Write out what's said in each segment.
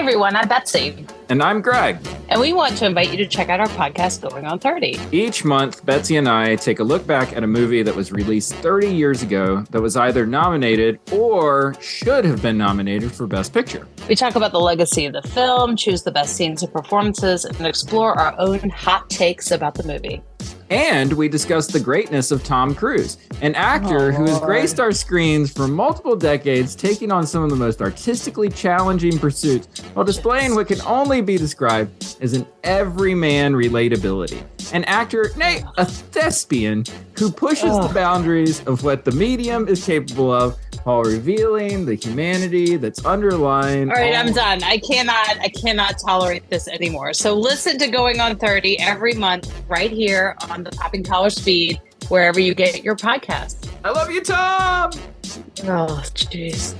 everyone, I'm Betsy. And I'm Greg. And we want to invite you to check out our podcast, Going on 30. Each month, Betsy and I take a look back at a movie that was released 30 years ago that was either nominated or should have been nominated for Best Picture. We talk about the legacy of the film, choose the best scenes and performances, and explore our own hot takes about the movie. And we discussed the greatness of Tom Cruise, an actor oh, who has graced our screens for multiple decades, taking on some of the most artistically challenging pursuits while displaying what can only be described as an everyman relatability. An actor, nay, a thespian, who pushes oh. the boundaries of what the medium is capable of while revealing the humanity that's underlying. All right, all- I'm done. I cannot, I cannot tolerate this anymore. So listen to Going on 30 every month right here on the Popping College feed, wherever you get your podcasts. I love you, Tom. Oh, jeez.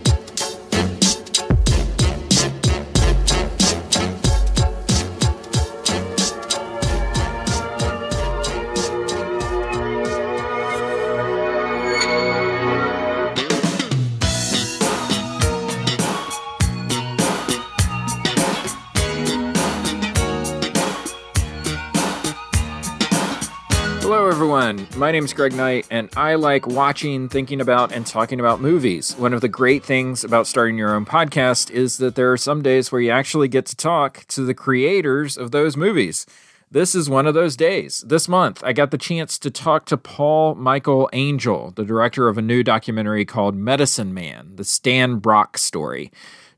Everyone. My name is Greg Knight, and I like watching, thinking about, and talking about movies. One of the great things about starting your own podcast is that there are some days where you actually get to talk to the creators of those movies. This is one of those days. This month, I got the chance to talk to Paul Michael Angell, the director of a new documentary called Medicine Man The Stan Brock Story.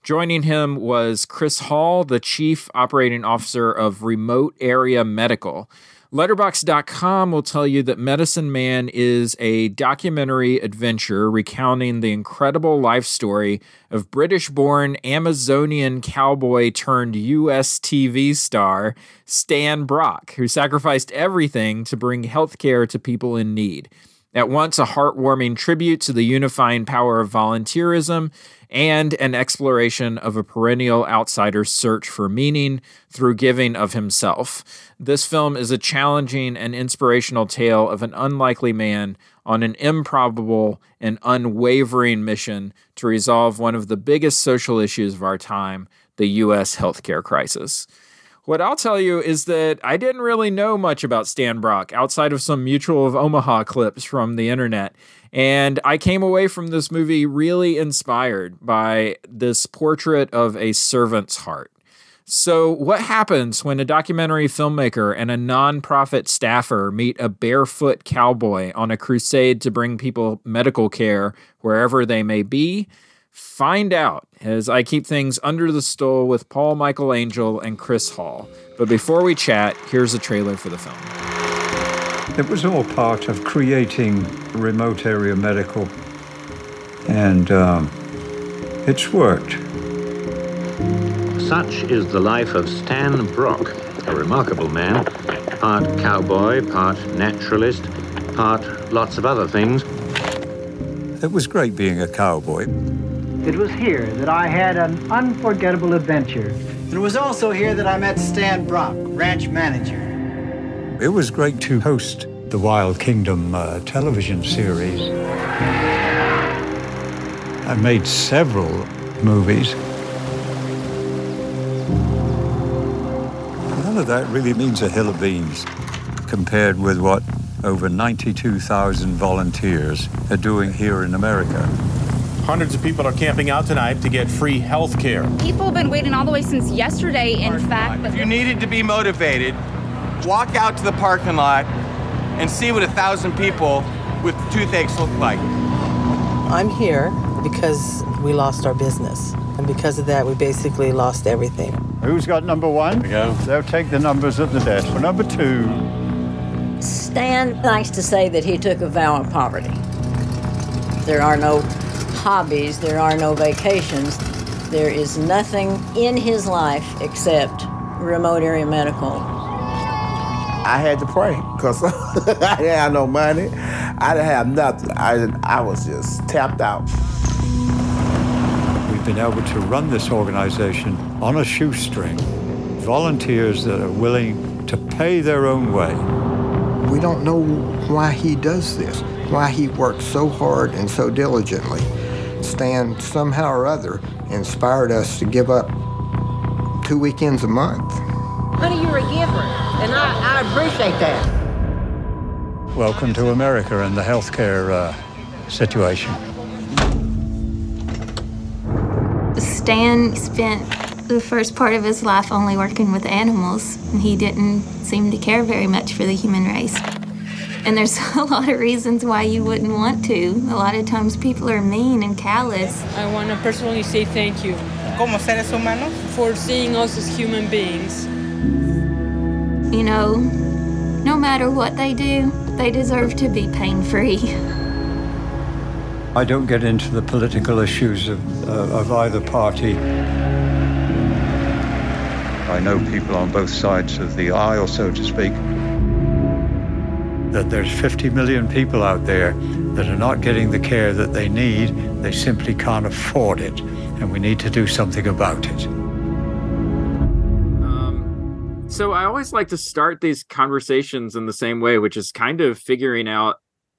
Joining him was Chris Hall, the chief operating officer of Remote Area Medical. Letterboxd.com will tell you that Medicine Man is a documentary adventure recounting the incredible life story of British born Amazonian cowboy turned US TV star Stan Brock, who sacrificed everything to bring healthcare to people in need. At once a heartwarming tribute to the unifying power of volunteerism and an exploration of a perennial outsider's search for meaning through giving of himself. This film is a challenging and inspirational tale of an unlikely man on an improbable and unwavering mission to resolve one of the biggest social issues of our time the U.S. healthcare crisis. What I'll tell you is that I didn't really know much about Stan Brock outside of some Mutual of Omaha clips from the internet. And I came away from this movie really inspired by this portrait of a servant's heart. So, what happens when a documentary filmmaker and a nonprofit staffer meet a barefoot cowboy on a crusade to bring people medical care wherever they may be? Find out as I keep things under the stole with Paul Michael Angell and Chris Hall. But before we chat, here's a trailer for the film. It was all part of creating remote area medical, and um, it's worked. Such is the life of Stan Brock, a remarkable man, part cowboy, part naturalist, part lots of other things. It was great being a cowboy. It was here that I had an unforgettable adventure. And it was also here that I met Stan Brock, ranch manager. It was great to host the Wild Kingdom uh, television series. I made several movies. None of that really means a hill of beans compared with what over 92,000 volunteers are doing here in America. Hundreds of people are camping out tonight to get free health care. People have been waiting all the way since yesterday, in fact. But if you needed to be motivated, walk out to the parking lot and see what a thousand people with toothaches look like. I'm here because we lost our business. And because of that, we basically lost everything. Who's got number one? go. They'll take the numbers at the desk. For number two. Stan likes to say that he took a vow of poverty. There are no hobbies, there are no vacations. There is nothing in his life except remote area medical. I had to pray because I didn't have no money. I didn't have nothing. I, I was just tapped out. We've been able to run this organization on a shoestring. Volunteers that are willing to pay their own way. We don't know why he does this, why he works so hard and so diligently. Stan somehow or other inspired us to give up two weekends a month. Honey, you're a giver, and I, I appreciate that. Welcome to America and the healthcare uh, situation. Stan spent the first part of his life only working with animals, and he didn't seem to care very much for the human race. And there's a lot of reasons why you wouldn't want to. A lot of times people are mean and callous. I want to personally say thank you. Como seres humanos? For seeing us as human beings. You know, no matter what they do, they deserve to be pain free. I don't get into the political issues of, uh, of either party. I know people on both sides of the aisle, so to speak, that there's 50 million people out there that are not getting the care that they need. They simply can't afford it, and we need to do something about it. Um, so I always like to start these conversations in the same way, which is kind of figuring out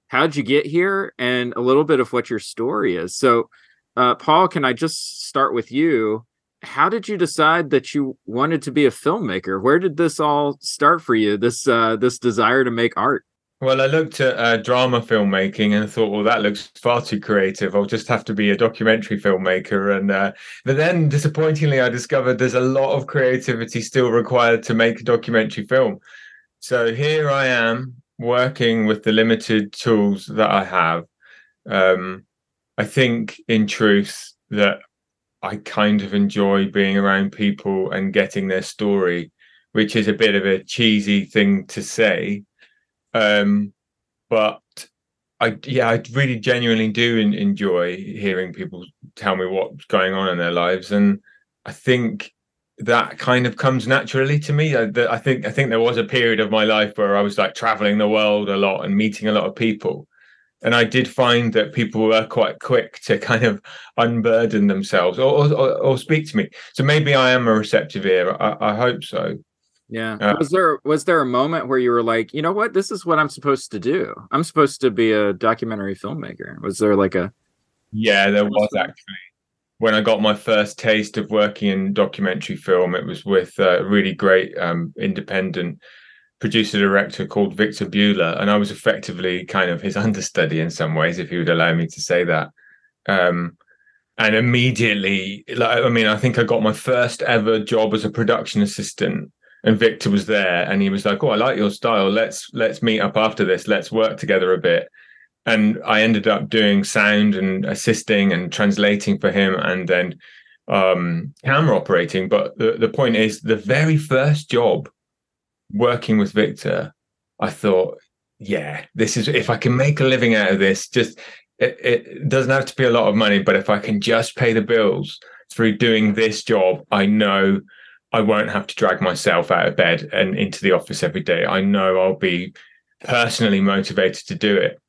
how'd you get here and a little bit of what your story is. So, uh, Paul, can I just start with you? How did you decide that you wanted to be a filmmaker? Where did this all start for you? This uh, this desire to make art? Well, I looked at uh, drama filmmaking and thought, well, that looks far too creative. I'll just have to be a documentary filmmaker. And uh, but then, disappointingly, I discovered there's a lot of creativity still required to make a documentary film. So here I am working with the limited tools that I have, um, I think in truth that I kind of enjoy being around people and getting their story, which is a bit of a cheesy thing to say. Um, but I, yeah, I really genuinely do enjoy hearing people tell me what's going on in their lives. And I think that kind of comes naturally to me. I, I, think I think there was a period of my life where I was like traveling the world a lot and meeting a lot of people, and I did find that people were quite quick to kind of unburden themselves or or, or speak to me. So maybe I am a receptive ear. I, I hope so. Yeah. Was there was there a moment where you were like, you know what, this is what I'm supposed to do? I'm supposed to be a documentary filmmaker. Was there like a Yeah, there was actually when I got my first taste of working in documentary film, it was with a really great um, independent producer director called Victor Bueller, and I was effectively kind of his understudy in some ways, if he would allow me to say that. Um, and immediately, like I mean, I think I got my first ever job as a production assistant, and Victor was there, and he was like, "Oh, I like your style. Let's let's meet up after this. Let's work together a bit." and I ended up doing sound and assisting and translating for him, and then um, camera operating. But the the point is, the very first job working with Victor, I thought, yeah, this is if I can make a living out of this, just it, it doesn't have to be a lot of money, but if I can just pay the bills through doing this job, I know I won't have to drag myself out of bed and into the office every day. I know I'll be personally motivated to do it.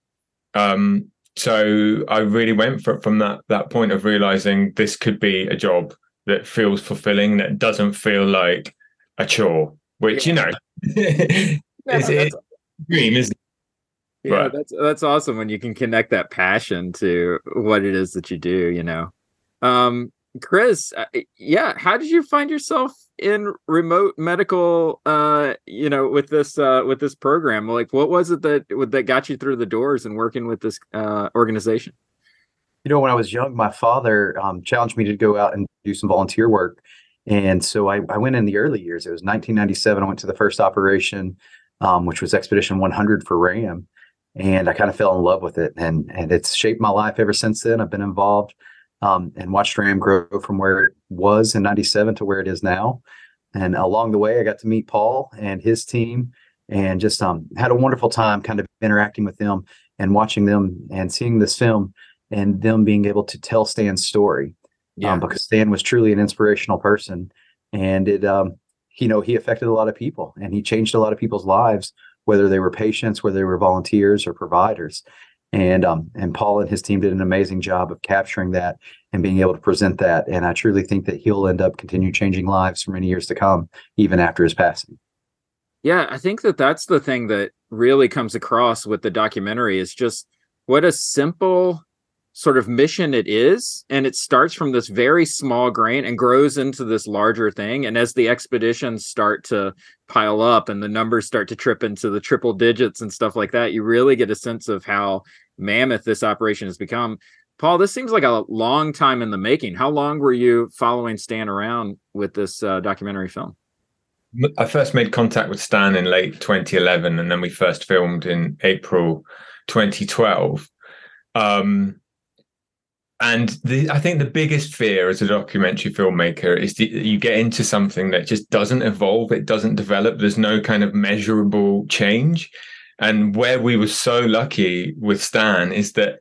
Um, so I really went for, from that that point of realizing this could be a job that feels fulfilling, that doesn't feel like a chore, which you know is a dream, isn't it? Yeah, but, that's that's awesome when you can connect that passion to what it is that you do. You know, um, Chris, uh, yeah, how did you find yourself in remote medical uh you know with this uh with this program like what was it that that got you through the doors and working with this uh organization? You know when i was young my father um, challenged me to go out and do some volunteer work. And so I, I went in the early years. It was 1997 i went to the first operation um, which was expedition 100 for ram. And i kind of fell in love with it. And and it's shaped my life ever since then. I've been involved um, and watched Ram grow from where was in 97 to where it is now. And along the way, I got to meet Paul and his team and just um, had a wonderful time kind of interacting with them and watching them and seeing this film and them being able to tell Stan's story. Yeah. Um, because Stan was truly an inspirational person. And it, um, you know, he affected a lot of people and he changed a lot of people's lives, whether they were patients, whether they were volunteers or providers and um, and Paul and his team did an amazing job of capturing that and being able to present that. And I truly think that he'll end up continue changing lives for many years to come, even after his passing. Yeah, I think that that's the thing that really comes across with the documentary is just what a simple sort of mission it is and it starts from this very small grain and grows into this larger thing and as the expeditions start to pile up and the numbers start to trip into the triple digits and stuff like that you really get a sense of how mammoth this operation has become paul this seems like a long time in the making how long were you following stan around with this uh, documentary film I first made contact with Stan in late 2011, and then we first filmed in April 2012. Um, and the, I think the biggest fear as a documentary filmmaker is that you get into something that just doesn't evolve, it doesn't develop. There's no kind of measurable change. And where we were so lucky with Stan is that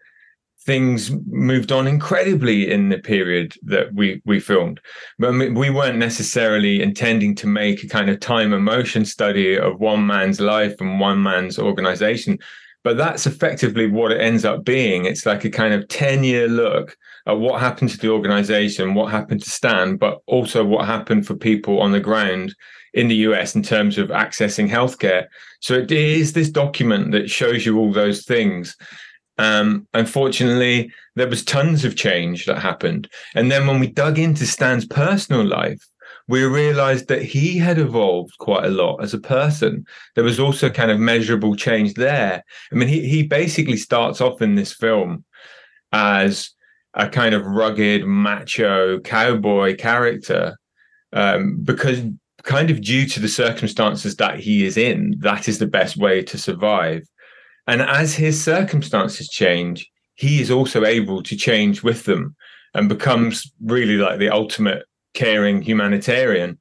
things moved on incredibly in the period that we we filmed. But we weren't necessarily intending to make a kind of time emotion study of one man's life and one man's organization but that's effectively what it ends up being. It's like a kind of 10 year look at what happened to the organization what happened to stan but also what happened for people on the ground in the US in terms of accessing healthcare so it is this document that shows you all those things um, unfortunately, there was tons of change that happened. And then when we dug into Stan's personal life, we realized that he had evolved quite a lot as a person. There was also kind of measurable change there. I mean, he, he basically starts off in this film as a kind of rugged, macho cowboy character um, because, kind of due to the circumstances that he is in, that is the best way to survive. And as his circumstances change, he is also able to change with them and becomes really like the ultimate caring humanitarian.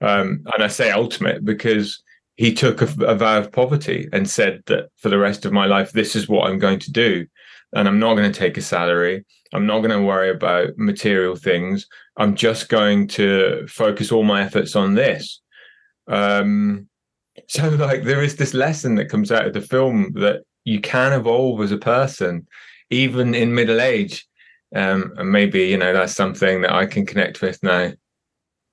Um, and I say ultimate because he took a, a, vow of poverty and said that for the rest of my life, this is what I'm going to do. And I'm not going to take a salary. I'm not going to worry about material things. I'm just going to focus all my efforts on this. Um, so like there is this lesson that comes out of the film that you can evolve as a person even in middle age um, and maybe you know that's something that i can connect with now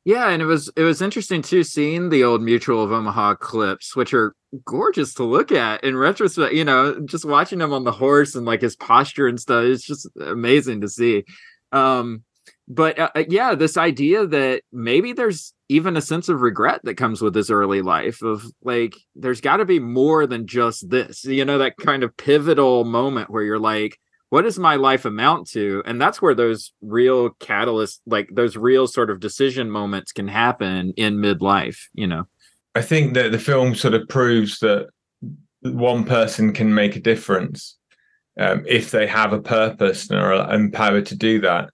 yeah and it was it was interesting too seeing the old mutual of omaha clips which are gorgeous to look at in retrospect you know just watching him on the horse and like his posture and stuff it's just amazing to see. Um but uh, uh, yeah, this idea that maybe there's even a sense of regret that comes with this early life of like, there's got to be more than just this, you know, that kind of pivotal moment where you're like, what does my life amount to? And that's where those real catalysts, like those real sort of decision moments can happen in midlife, you know? I think that the film sort of proves that one person can make a difference um, if they have a purpose and are empowered to do that.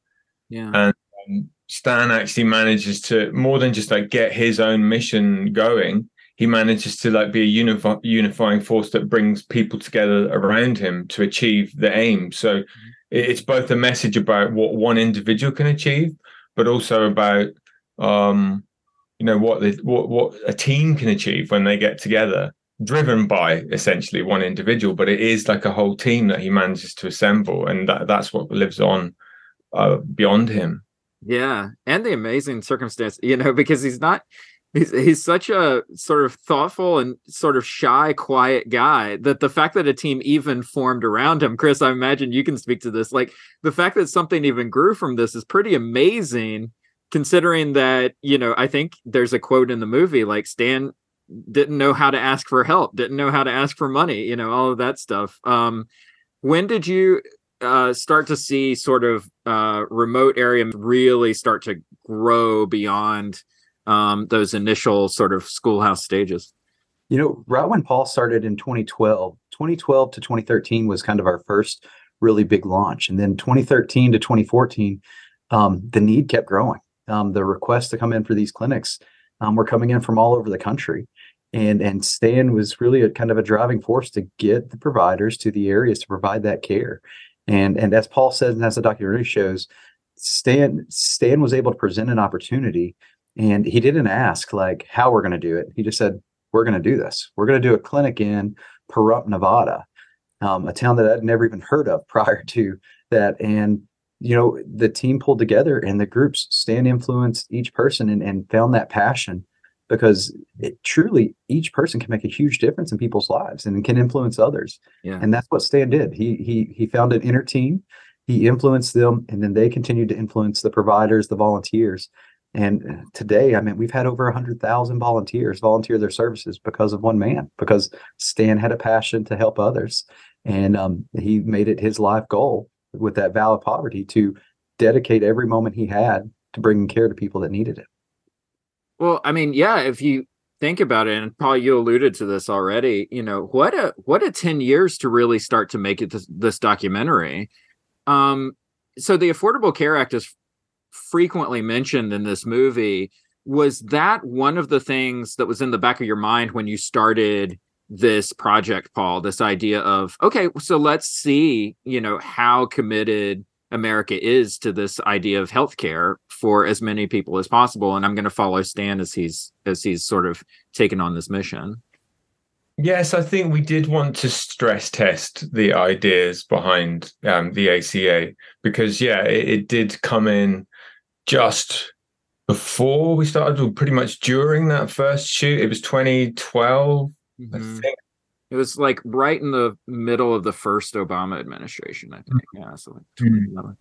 Yeah. And um, Stan actually manages to more than just like get his own mission going. He manages to like be a unif- unifying force that brings people together around him to achieve the aim. So mm-hmm. it's both a message about what one individual can achieve, but also about um, you know what the what what a team can achieve when they get together driven by essentially one individual but it is like a whole team that he manages to assemble and that that's what lives on uh, beyond him. Yeah, and the amazing circumstance, you know, because he's not he's he's such a sort of thoughtful and sort of shy, quiet guy that the fact that a team even formed around him, Chris, I imagine you can speak to this. Like the fact that something even grew from this is pretty amazing, considering that you know I think there's a quote in the movie like Stan didn't know how to ask for help, didn't know how to ask for money, you know, all of that stuff. Um, when did you uh, start to see sort of uh, remote area really start to grow beyond um, those initial sort of schoolhouse stages? You know, right when Paul started in 2012, 2012 to 2013 was kind of our first really big launch. And then 2013 to 2014, um, the need kept growing. Um, the requests to come in for these clinics um, were coming in from all over the country. And, and Stan was really a kind of a driving force to get the providers to the areas to provide that care. And and as Paul says, and as the documentary shows, Stan Stan was able to present an opportunity, and he didn't ask like how we're going to do it. He just said, "We're going to do this. We're going to do a clinic in Pahrump, Nevada, um, a town that I'd never even heard of prior to that." And you know, the team pulled together, and the groups stand influenced each person and, and found that passion because it truly each person can make a huge difference in people's lives and can influence others. Yeah. And that's what Stan did. He he he found an inner team he influenced them and then they continued to influence the providers the volunteers and today i mean we've had over 100000 volunteers volunteer their services because of one man because stan had a passion to help others. And um, he made it his life goal with that vow of poverty to dedicate every moment he had to bringing care to people that needed it. Well i mean yeah if you think about it and paul you alluded to this already you know what a what a 10 years to really start to make it this, this documentary. Um so the affordable care act is frequently mentioned in this movie was that one of the things that was in the back of your mind when you started this project paul? This idea of okay so let's see you know how committed america is to this idea of healthcare for as many people as possible and i'm going to follow stan as he's as he's sort of taken on this mission. Yes, I think we did want to stress test the ideas behind um, the ACA because, yeah, it, it, did come in just before we started, pretty much during that first shoot. It was 2012, mm-hmm. I think. It was like right in the middle of the first Obama administration, I think. Yeah, so like mm-hmm.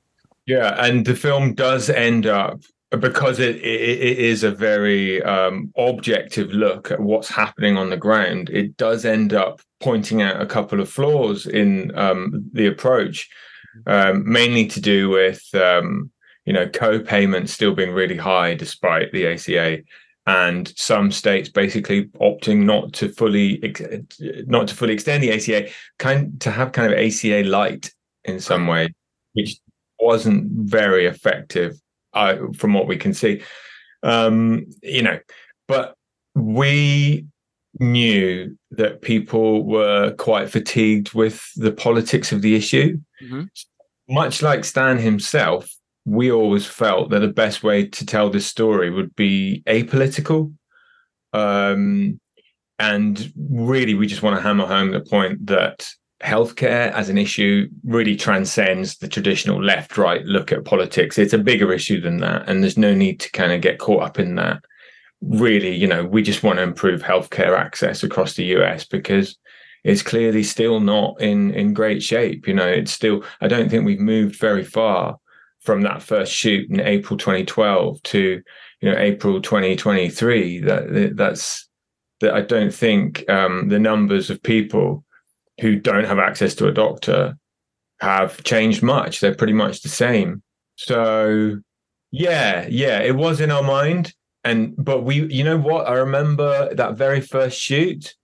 Yeah, and the film does end up because it, it, it is a very um, objective look at what's happening on the ground. It does end up pointing out a couple of flaws in um, the approach, um, mainly to do with um, you know co-payments still being really high despite the ACA, and some states basically opting not to fully not to fully extend the ACA, kind to have kind of ACA light in some way, which wasn't very effective uh, from what we can see. Um, you know, but we knew that people were quite fatigued with the politics of the issue. Mm-hmm. Much like Stan himself, we always felt that the best way to tell this story would be apolitical. Um, and really, we just want to hammer home the point that healthcare as an issue really transcends the traditional left right look at politics. It's a bigger issue than that. And there's no need to kind of get caught up in that. Really, you know, we just want to improve healthcare access across the US because it's clearly still not in in great shape. You know, it's still I don't think we've moved very far from that first shoot in April 2012 to you know April 2023. That that's that I don't think um, the numbers of people who don't have access to a doctor have changed much. They're pretty much the same. So yeah, yeah, it was in our mind. And but we, you know what? I remember that very first shoot,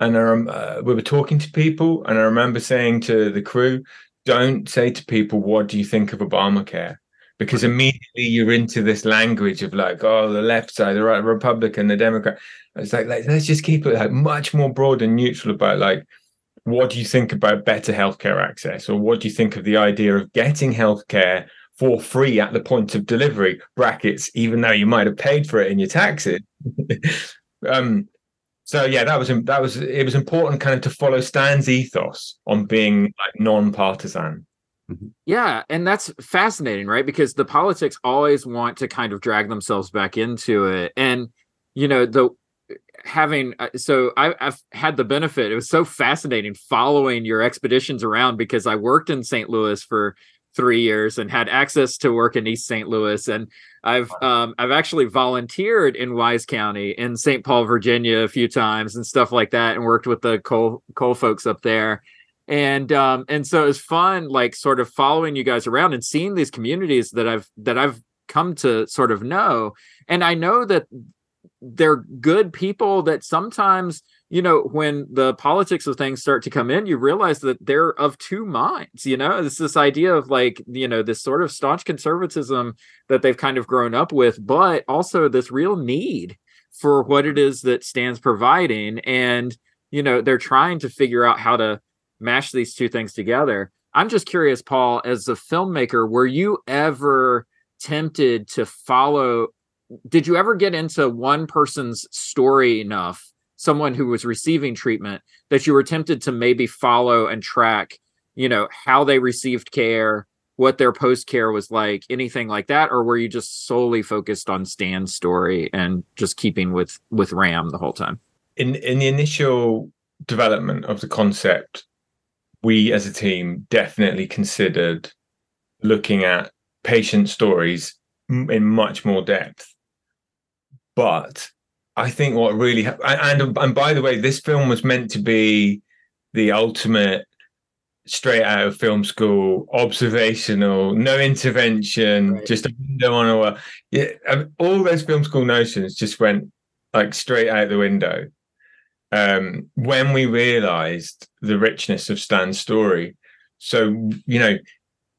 and I, uh, we were talking to people, and I remember saying to the crew, "Don't say to people, what do you think of Obamacare?" Because immediately you're into this language of like, oh, the left side, the right, Republican, the Democrat. It's like, like let's just keep it like much more broad and neutral about like what do you think about better healthcare access or what do you think of the idea of getting healthcare for free at the point of delivery brackets even though you might have paid for it in your taxes um, so yeah that was that was it was important kind of to follow stan's ethos on being like non-partisan mm-hmm. yeah and that's fascinating right because the politics always want to kind of drag themselves back into it and you know the having uh, so I, have had the benefit. It was so fascinating following your expeditions around because I worked in St. Louis for three years and had access to work in East St. Louis, and I've um, I've actually volunteered in Wise County in St. Paul, Virginia, a few times and stuff like that, and worked with the coal coal folks up there. And um, and so it was fun, like sort of following you guys around and seeing these communities that I've that I've come to sort of know. And I know that they're good people that sometimes you know when the politics of things start to come in you realize that they're of two minds you know? It's this idea of like you know this sort of staunch conservatism that they've kind of grown up with but also this real need for what it is that Stan's providing and you know they're trying to figure out how to mash these two things together. I'm just curious paul as a filmmaker were you ever tempted to follow did you ever get into one person's story enough someone who was receiving treatment that you were tempted to maybe follow and track you know how they received care what their post care was like anything like that or were you just solely focused on stan's story and just keeping with with ram the whole time in in the initial development of the concept we as a team definitely considered looking at patient stories in much more depth. But I think what really and and by the way, this film was meant to be the ultimate straight out of film school, observational, no intervention, right. just a window on a wall. Yeah, all those film school notions just went like straight out the window. Um, when we realized the richness of Stan's story. So, you know,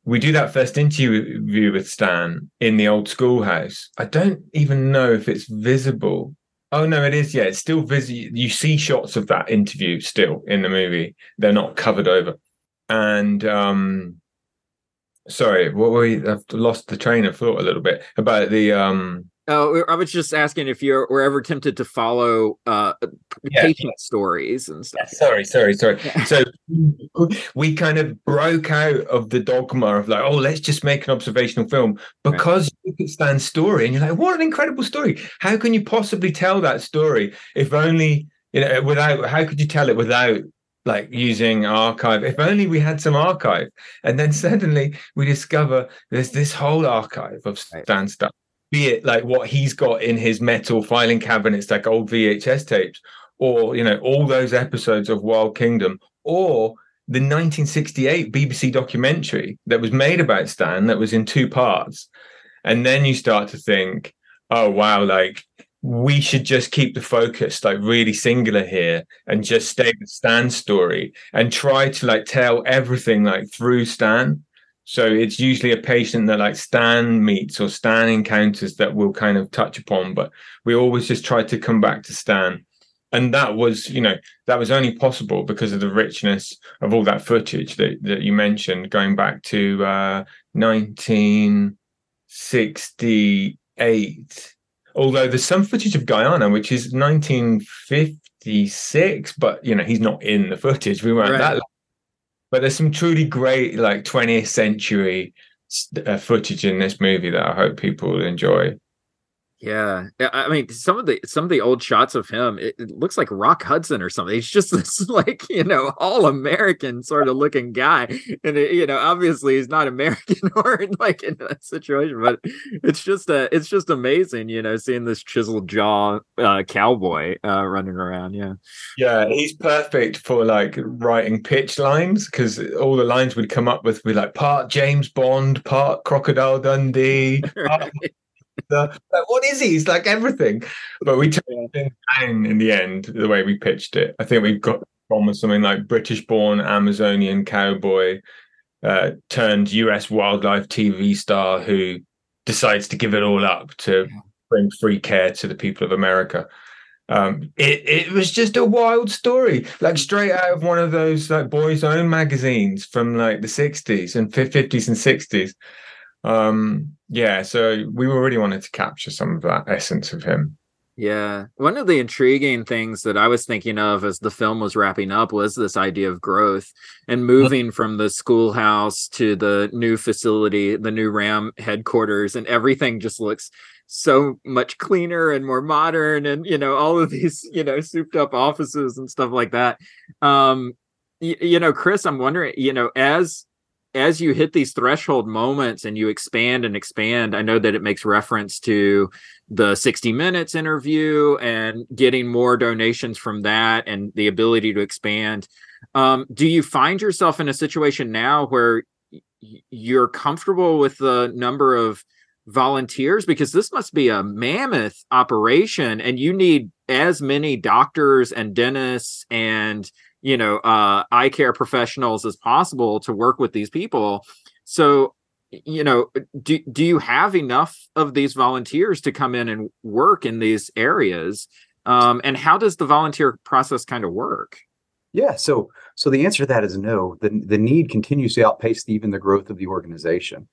we do that first interview with Stan in the old schoolhouse. I don't even know if it's visible. Oh no, it is. Yeah, it's still visible. You see shots of that interview still in the movie. They're not covered over and um sorry what were we i've lost the train of thought a little bit about the um Oh, I was just asking if you were ever tempted to follow uh, yeah. patient stories and stuff. Sorry, sorry, sorry. so we kind of broke out of the dogma of like, oh, let's just make an observational film because right. you could stand story, and you're like, what an incredible story! How can you possibly tell that story if only you know without? How could you tell it without like using archive. If only we had some archive. And then suddenly we discover there's this whole archive of Stan stuff, be it like what he's got in his metal filing cabinets, like old VHS tapes, or, you know, all those episodes of Wild Kingdom, or the 1968 BBC documentary that was made about Stan that was in two parts. And then you start to think, oh, wow, like we should just keep the focus like really singular here and just stay with Stan's story and try to like tell everything like through Stan. So it's usually a patient that like Stan meets or Stan encounters that we'll kind of touch upon, but we always just try to come back to Stan. And that was, you know, that was only possible because of the richness of all that footage that, that you mentioned going back to uh, 1968 Although there's some footage of Guyana, which is 1956, but you know he's not in the footage. We weren't right. that. But there's some truly great like 20th century uh, footage in this movie that I hope people enjoy. Yeah, I mean, some of the some of the old shots of him, it, it, looks like Rock Hudson or something. He's just this like you know all American sort of looking guy, and it, you know obviously he's not American or like in that situation, but it's just a it's just amazing, you know, seeing this chiseled jaw uh, cowboy uh, running around. Yeah, yeah, he's perfect for like writing pitch lines because all the lines would come up with be like part James Bond, part Crocodile Dundee. right like, what is he? He's like everything. But we took it down in the end, the way we pitched it. I think we've got on with something like British born Amazonian cowboy uh, turned US wildlife TV star who decides to give it all up to bring free care to the people of America. Um, it it was just a wild story, like straight out of one of those like boys' own magazines from like the '60s and '50s and '60s. Um, yeah, so we really wanted to capture some of that essence of him. Yeah. One of the intriguing things that I was thinking of as the film was wrapping up was this idea of growth and moving from the schoolhouse to the new facility, the new RAM headquarters, and everything just looks so much cleaner and more modern and you know all of these you know souped up offices and stuff like that um y- you know chris i'm wondering you know as as you hit these threshold moments and you expand and expand, I know that it makes reference to the 60 Minutes interview and getting more donations from that and the ability to expand. Um, do you find yourself in a situation now where you're comfortable with the number of volunteers? Because this must be a mammoth operation and you need as many doctors and dentists and you know uh, eye care professionals as possible to work with these people. So you know do, do you have enough of these volunteers to come in and work in these areas? Um, and how does the volunteer process kind of work? Yeah so so the answer to that is no. The, the need continues to outpace even the growth of the organization.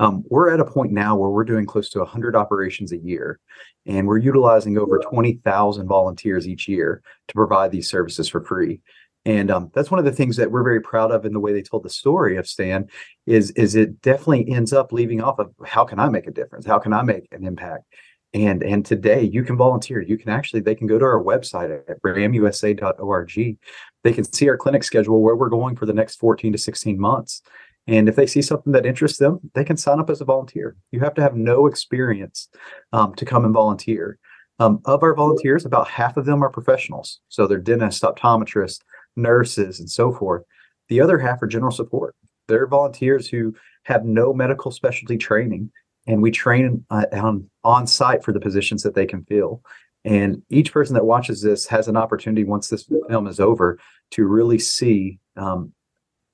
Um, we're at a point now where we're doing close to 100 operations a year, and we're utilizing over 20,000 volunteers each year to provide these services for free. And um, that's one of the things that we're very proud of in the way they told the story of Stan is is it definitely ends up leaving off of how can I make a difference? How can I make an impact? And and today you can volunteer. You can actually they can go to our website at ramusa.org. They can see our clinic schedule where we're going for the next 14 to 16 months. And if they see something that interests them, they can sign up as a volunteer. You have to have no experience um, to come and volunteer. Um, of our volunteers, about half of them are professionals. So they're dentists, optometrists, nurses, and so forth. The other half are general support. They're volunteers who have no medical specialty training, and we train uh, on on site for the positions that they can fill. And each person that watches this has an opportunity once this film is over to really see um,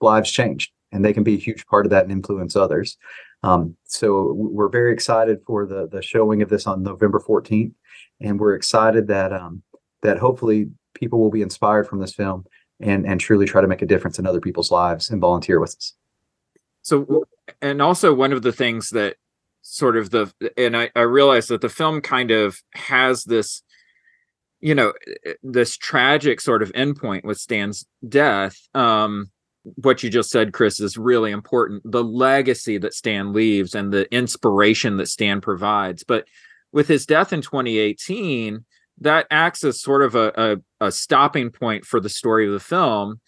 lives changed, and they can be a huge part of that and influence others. Um, so we're very excited for the the showing of this on November 14th, and we're excited that um, that hopefully people will be inspired from this film and and truly try to make a difference in other people's lives and volunteer with us. So, and also one of the things that sort of the and I, I realize that the film kind of has this you know this tragic sort of endpoint with stan's death. Um what you just said chris is really important. The legacy that stan leaves and the inspiration that stan provides. But with his death in 2018 that acts as sort of a, a, a stopping point for the story of the film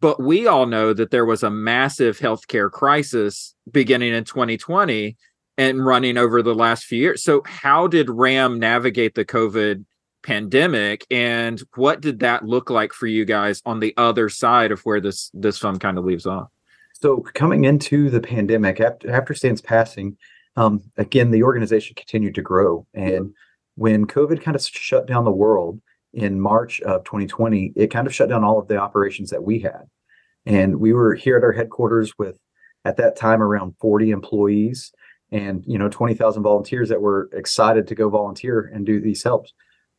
but we all know that there was a massive healthcare crisis beginning in 2020 and running over the last few years. So, how did RAM navigate the COVID pandemic, and what did that look like for you guys on the other side of where this this film kind of leaves off? So, coming into the pandemic after after Stan's passing, um, again the organization continued to grow, and when COVID kind of shut down the world in March of 2020, it kind of shut down all of the operations that we had, and we were here at our headquarters with at that time around 40 employees and you know 20,000 volunteers that were excited to go volunteer and do these helps.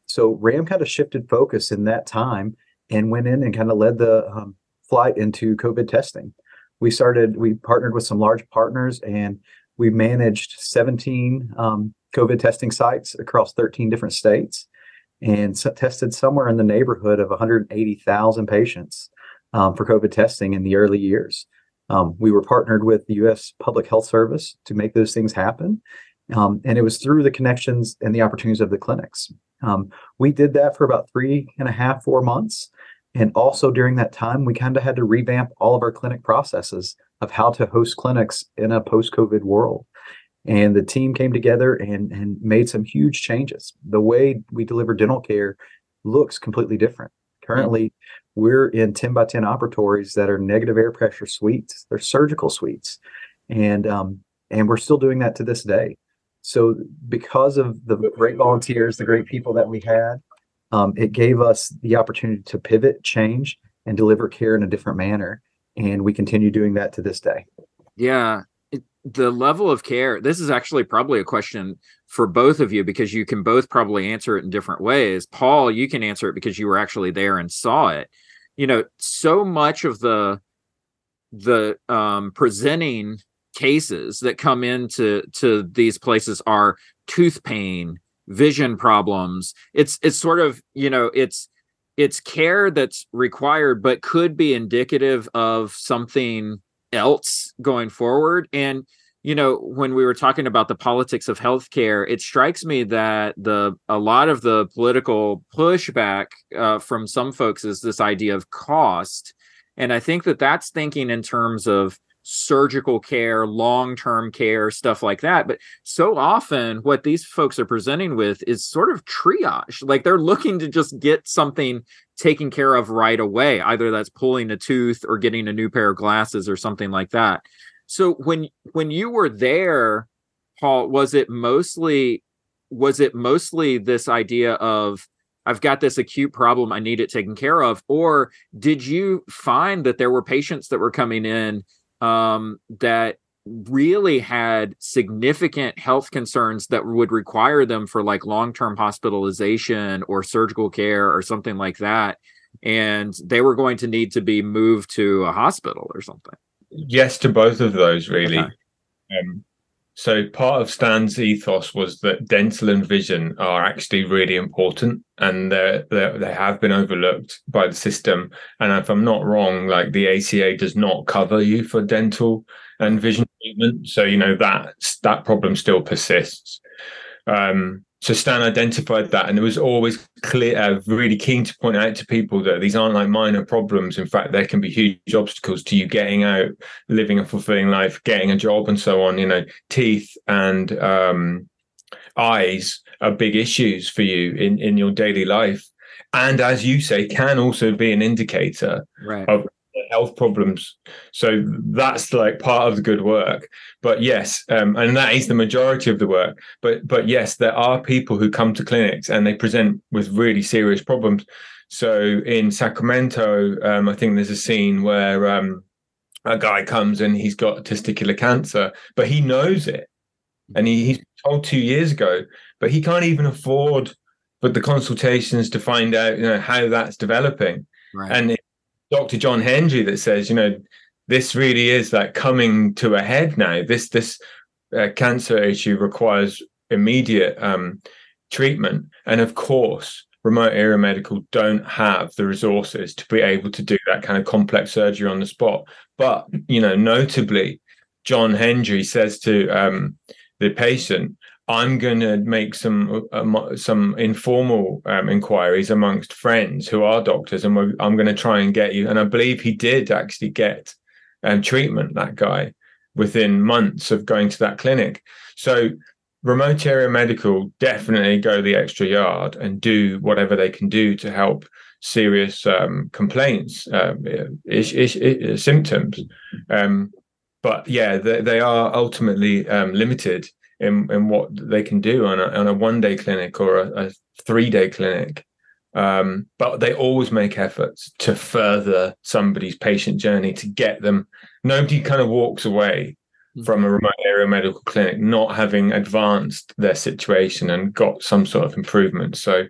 So Ram kind of shifted focus in that time and went in and kind of led the um, flight into COVID testing. We started, we partnered with some large partners and we managed 17 um, COVID testing sites across 13 different states and so tested somewhere in the neighborhood of 180,000 patients um, for COVID testing in the early years. Um, we were partnered with the U.S. Public Health Service to make those things happen. Um, and it was through the connections and the opportunities of the clinics. Um, we did that for about three and a half, four months. And also during that time, we kind of had to revamp all of our clinic processes of how to host clinics in a post COVID world. And the team came together and, and made some huge changes. The way we deliver dental care looks completely different. Currently, we're in 10 by 10 operatories that are negative air pressure suites. They're surgical suites. And um, and we're still doing that to this day. So because of the great volunteers, the great people that we had, um, it gave us the opportunity to pivot, change, and deliver care in a different manner. And we continue doing that to this day. Yeah. It, the level of care, this is actually probably a question for both of you because you can both probably answer it in different ways. Paul, you can answer it because you were actually there and saw it you know so much of the the um presenting cases that come into to these places are tooth pain vision problems it's it's sort of you know it's it's care that's required but could be indicative of something else going forward. And you know when we were talking about the politics of healthcare it strikes me that the a lot of the political pushback uh, from some folks is this idea of cost. And i think that that's thinking in terms of surgical care long-term care stuff like that. But so often what these folks are presenting with is sort of triage. Like they're looking to just get something taken care of right away either that's pulling a tooth or getting a new pair of glasses or something like that. So when when you were there, Paul, was it mostly was it mostly this idea of I've got this acute problem, I need it taken care of, or did you find that there were patients that were coming in um, that really had significant health concerns that would require them for like long-term hospitalization or surgical care or something like that. And they were going to need to be moved to a hospital or something. Yes to both of those really. Okay. um, so part of stan's ethos was that dental and vision are actually really important and they're, they have been overlooked by the system. And if i'm not wrong like the aca does not cover you for dental and vision treatment. So you know that that problem still persists. Um, so Stan identified that, and it was always clear, uh, really keen to point out to people that these aren't like minor problems. In fact, there can be huge obstacles to you getting out, living a fulfilling life, getting a job, and so on. You know, teeth and um, eyes are big issues for you in in your daily life, and as you say, can also be an indicator right. of health problems. So that's like part of the good work. But yes, um, and that is the majority of the work. But but yes, there are people who come to clinics and they present with really serious problems. So in Sacramento, um, I think there's a scene where um, a guy comes and he's got testicular cancer, but he knows it, and he, he's told two years ago, but he can't even afford but the consultations to find out you know how that's developing. Right. And Dr. John Hendry that says, you know, this really is like coming to a head now. This this uh, cancer issue requires immediate um, treatment, and of course, remote area medical don't have the resources to be able to do that kind of complex surgery on the spot. But you know, notably, John Hendry says to um, the patient, I'm going to make some uh, some informal um, inquiries amongst friends who are doctors, and I'm going to try and get you. And I believe he did actually get um, treatment. That guy within months of going to that clinic. So remote area medical definitely go the extra yard and do whatever they can do to help serious um, complaints, um, ish, ish, ish, symptoms. Um, but yeah, they, they are ultimately um, limited in, in what they can do on a, on a one day clinic or a, a three day clinic. Um, but they always make efforts to further somebody's patient journey to get them. Nobody kind of walks away from a remote area medical clinic not having advanced their situation and got some sort of improvement. So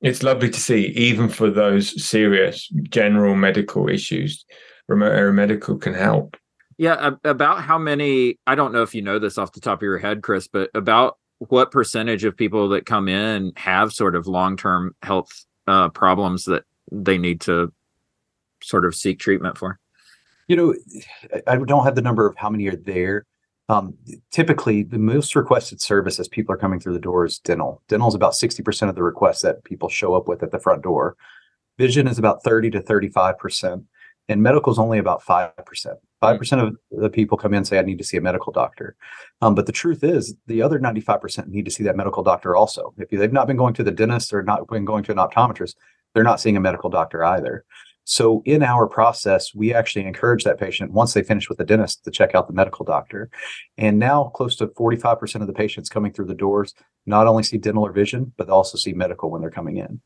it's lovely to see, even for those serious general medical issues, remote area medical can help. Yeah, about how many, I don't know if you know this off the top of your head, Chris, but about what percentage of people that come in have sort of long term health uh, problems that they need to sort of seek treatment for? You know, I don't have the number of how many are there. Um, typically, the most requested service as people are coming through the door is dental. Dental is about 60% of the requests that people show up with at the front door. Vision is about 30 to 35%, and medical is only about 5%. Five percent of the people come in and say, "I need to see a medical doctor," um, but the truth is, the other ninety-five percent need to see that medical doctor also. If they've not been going to the dentist or not been going to an optometrist, they're not seeing a medical doctor either. So in our process, we actually encourage that patient once they finish with the dentist to check out the medical doctor. And now close to 45% of the patients coming through the doors not only see dental or vision, but also see medical when they're coming in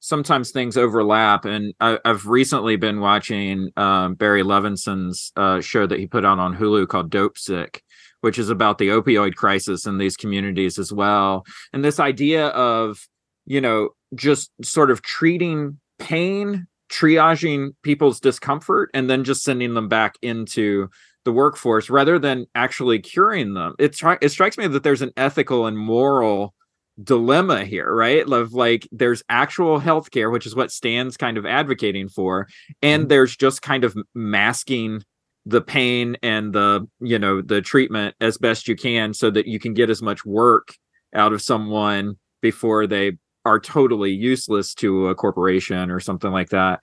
sometimes things overlap. And I, have recently been watching um, Barry Levinson's uh, show that he put out on Hulu called Dopesick, which is about the opioid crisis in these communities as well. And this idea of, you know, just sort of treating pain, triaging people's discomfort, and then just sending them back into the workforce rather than actually curing them. It, tri- it strikes me that there's an ethical and moral dilemma here, right? Of like there's actual healthcare, which is what Stan's kind of advocating for, and mm-hmm. there's just kind of masking the pain and the you know the treatment as best you can so that you can get as much work out of someone before they are totally useless to a corporation or something like that.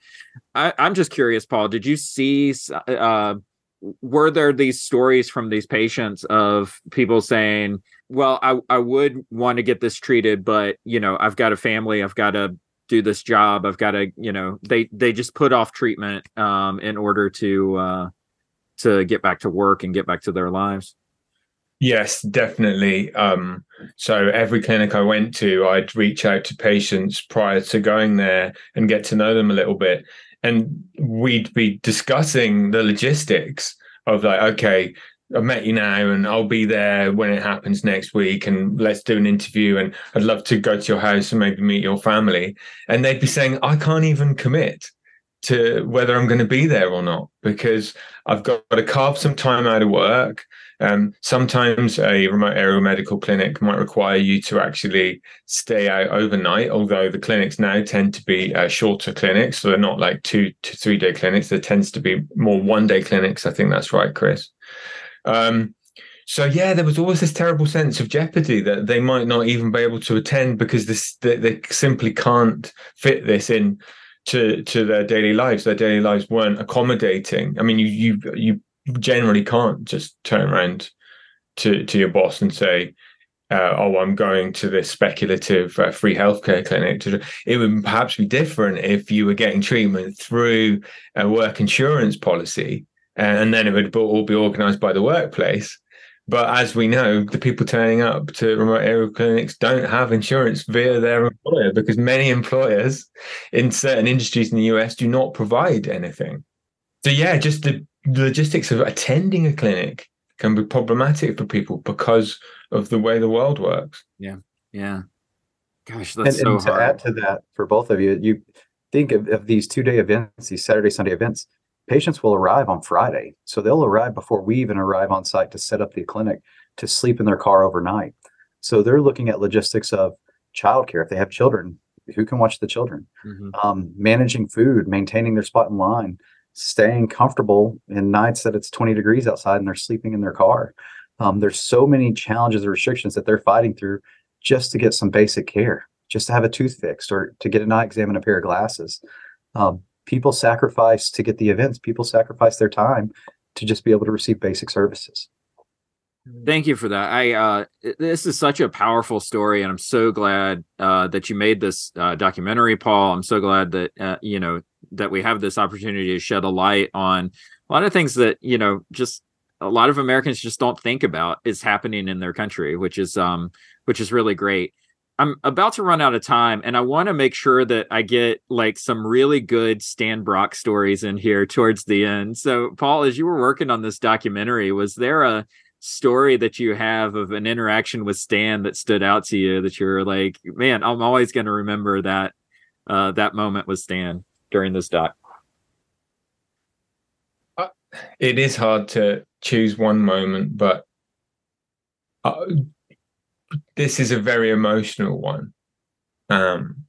I, am just curious, Paul. Did you see? Uh, were there these stories from these patients of people saying, well, I, I would want to get this treated, but you know, I've got a family, I've got to do this job, I've got to, you know, they they just put off treatment um, in order to uh, to get back to work and get back to their lives. Yes, definitely. Um, so every clinic I went to, I'd reach out to patients prior to going there and get to know them a little bit. And we'd be discussing the logistics of like, okay, I've met you now and I'll be there when it happens next week and let's do an interview and I'd love to go to your house and maybe meet your family. And they'd be saying, I can't even commit to whether I'm going to be there or not because I've got to carve some time out of work. Um, sometimes a remote area medical clinic might require you to actually stay out overnight, although the clinics now tend to be uh, shorter clinics. So they're not like two to three day clinics. There tends to be more one day clinics. I think that's right, Chris. Um, so yeah, there was always this terrible sense of jeopardy that they might not even be able to attend because this they, they simply can't fit this in to to their daily lives. Their daily lives weren't accommodating. I mean, you you you generally can't just turn around to to your boss and say, uh, "Oh, I'm going to this speculative uh, free healthcare clinic." It would perhaps be different if you were getting treatment through a work insurance policy, and then it would all be organised by the workplace. But as we know, the people turning up to remote area clinics don't have insurance via their employer because many employers in certain industries in the US do not provide anything. So, yeah, just the logistics of attending a clinic can be problematic for people because of the way the world works. Yeah. Yeah. Gosh, that's and, so and to hard. add to that for both of you, you think of, of these two day events, these Saturday, Sunday events, patients will arrive on Friday. So they'll arrive before we even arrive on site to set up the clinic to sleep in their car overnight. So they're looking at logistics of childcare. If they have children, who can watch the children? Mhm. Um, managing food, maintaining their spot in line, staying comfortable in nights that it's 20 degrees outside and they're sleeping in their car. Um, there's so many challenges and restrictions that they're fighting through just to get some basic care, just to have a tooth fixed or to get an eye exam and a pair of glasses. Um, people sacrifice to get the events. People sacrifice their time to just be able to receive basic services. Thank you for that. I uh this is such a powerful story and I'm so glad uh that you made this uh documentary Paul. I'm so glad that uh, you know that we have this opportunity to shed a light on a lot of things that, you know, just a lot of Americans just don't think about is happening in their country, which is um which is really great. I'm about to run out of time and I want to make sure that I get like some really good Stan Brock stories in here towards the end. So Paul, as you were working on this documentary, was there a story that you have of an interaction with Stan that stood out to you that you're like, man, I'm always going to remember that uh, that moment with Stan during this doc. it is hard to choose one moment, but uh, this is a very emotional one. Um,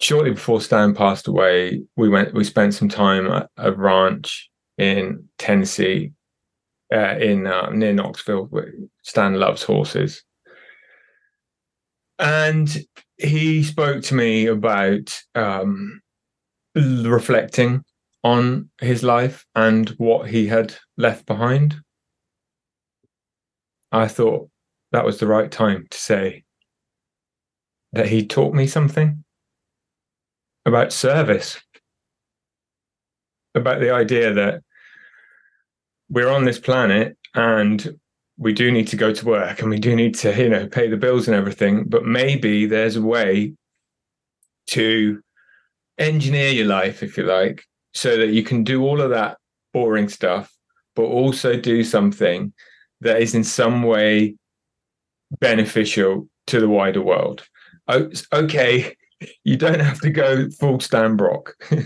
shortly before Stan passed away, we went. We spent some time at a ranch in Tennessee, uh, in uh, near Knoxville. Where Stan loves horses, and he spoke to me about um, reflecting on his life and what he had left behind. I thought that was the right time to say that he taught me something about service, about the idea that we're on this planet and we do need to go to work and we do need to, you know, pay the bills and everything, but maybe there's a way to engineer your life, if you like, so that you can do all of that boring stuff, but also do something that is in some way beneficial to the wider world. Okay, you don't have to go full Stan Brock. you,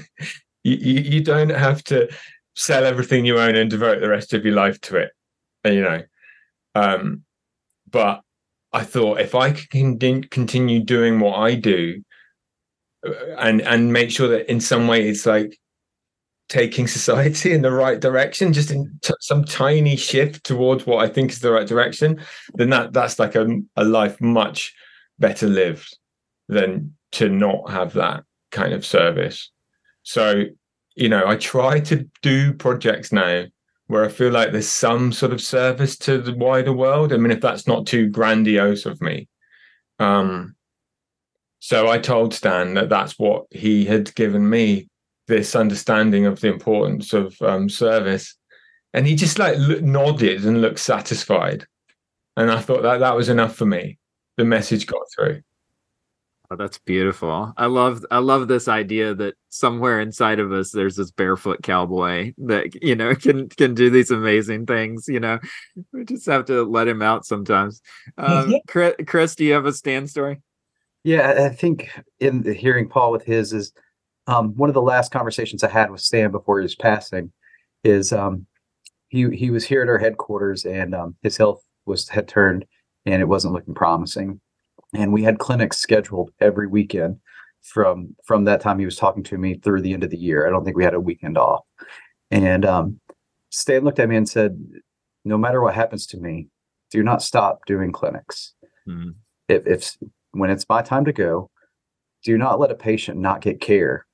you, you don't have to sell everything you own and devote the rest of your life to it. You know, um, but I thought if I can con- continue doing what I do, uh, and and make sure that in some way it's like taking society in the right direction, just in t- some tiny shift towards what I think is the right direction, then that that's like a, a life much better lived than to not have that kind of service. So, you know, I try to do projects now where I feel like there's some sort of service to the wider world. I mean, if that's not too grandiose of me. Um, so I told Stan that that's what he had given me this understanding of the importance of um, service, and he just like look, nodded and looked satisfied, and I thought that that was enough for me. The message got through. Oh, that's beautiful. I love I love this idea that somewhere inside of us there's this barefoot cowboy that you know can can do these amazing things. You know, we just have to let him out sometimes. Um, Yeah. Chris, Chris, do you have a Stan story? Yeah, I I think in the hearing Paul with his is um, one of the last conversations I had with Stan before he was passing is um, he he was here at our headquarters and um, his health was had turned and it wasn't looking promising, and we had clinics scheduled every weekend from from that time he was talking to me through the end of the year. I don't think we had a weekend off, and um, Stan looked at me and said, no matter what happens to me, do not stop doing clinics. Mm-hmm. If, if when it's my time to go, do not let a patient not get care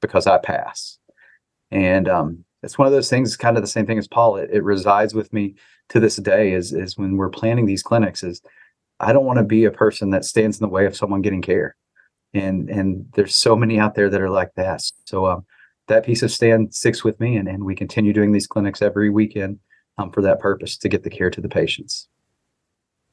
because I pass. And um, it's one of those things, kind of the same thing as Paul. It, it resides with me to this day. Is is when we're planning these clinics. Is I don't want to be a person that stands in the way of someone getting care. And and there's so many out there that are like that. So um, that piece of Stan sticks with me, and and we continue doing these clinics every weekend um, for that purpose to get the care to the patients.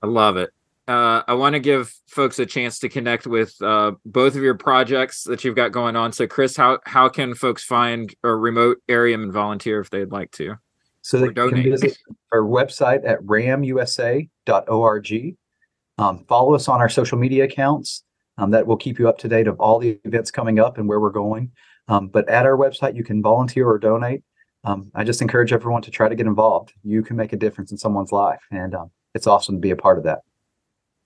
I love it. Uh, I want to give folks a chance to connect with uh, both of your projects that you've got going on. So, Chris, how how can folks find a remote area and volunteer if they'd like to? So they can visit our website at ramusa.org. Um, follow us on our social media accounts. Um, that will keep you up to date of all the events coming up and where we're going. Um, but at our website, you can volunteer or donate. Um, I just encourage everyone to try to get involved. You can make a difference in someone's life, and um, it's awesome to be a part of that.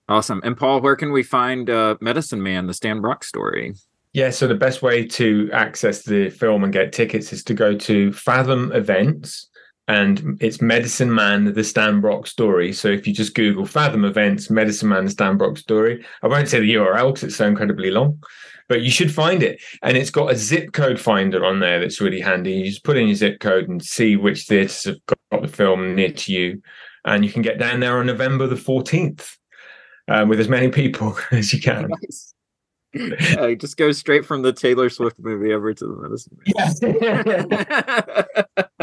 Awesome. And Paul, where can we find uh, Medicine Man, the Stan Brock story? Yeah, so the best way to access the film and get tickets is to go to Fathom Events and it's Medicine Man, the Stan Brock story. So if you just Google Fathom Events, Medicine Man, the Stan Brock story, I won't say the URL because it's so incredibly long, but you should find it. And it's got a zip code finder on there that's really handy. You just put in your zip code and see which theaters have got the film near to you. And you can get down there on November the 14th um, with as many people as you can. Nice. yeah, just go straight from the Taylor Swift movie over to the Medicine Man.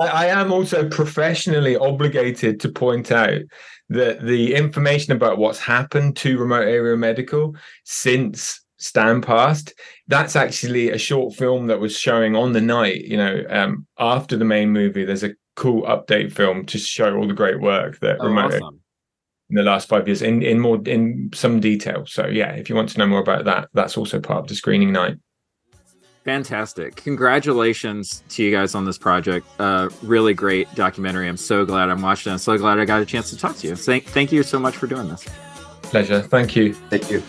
I am also professionally obligated to point out that the information about what's happened to remote area medical since Stan passed, that's actually a short film that was showing on the night, you know, um, after the main movie. There's a cool update film to show all the great work that oh, remote awesome. In the last five years in, in more in some detail. So yeah, if you want to know more about that, that's also part of the screening night. Fantastic. Congratulations to you guys on this project. Uh, really great documentary. I'm so glad I'm watching it. I'm so glad I got a chance to talk to you. Thank, thank you so much for doing this. Pleasure. Thank you. Thank you.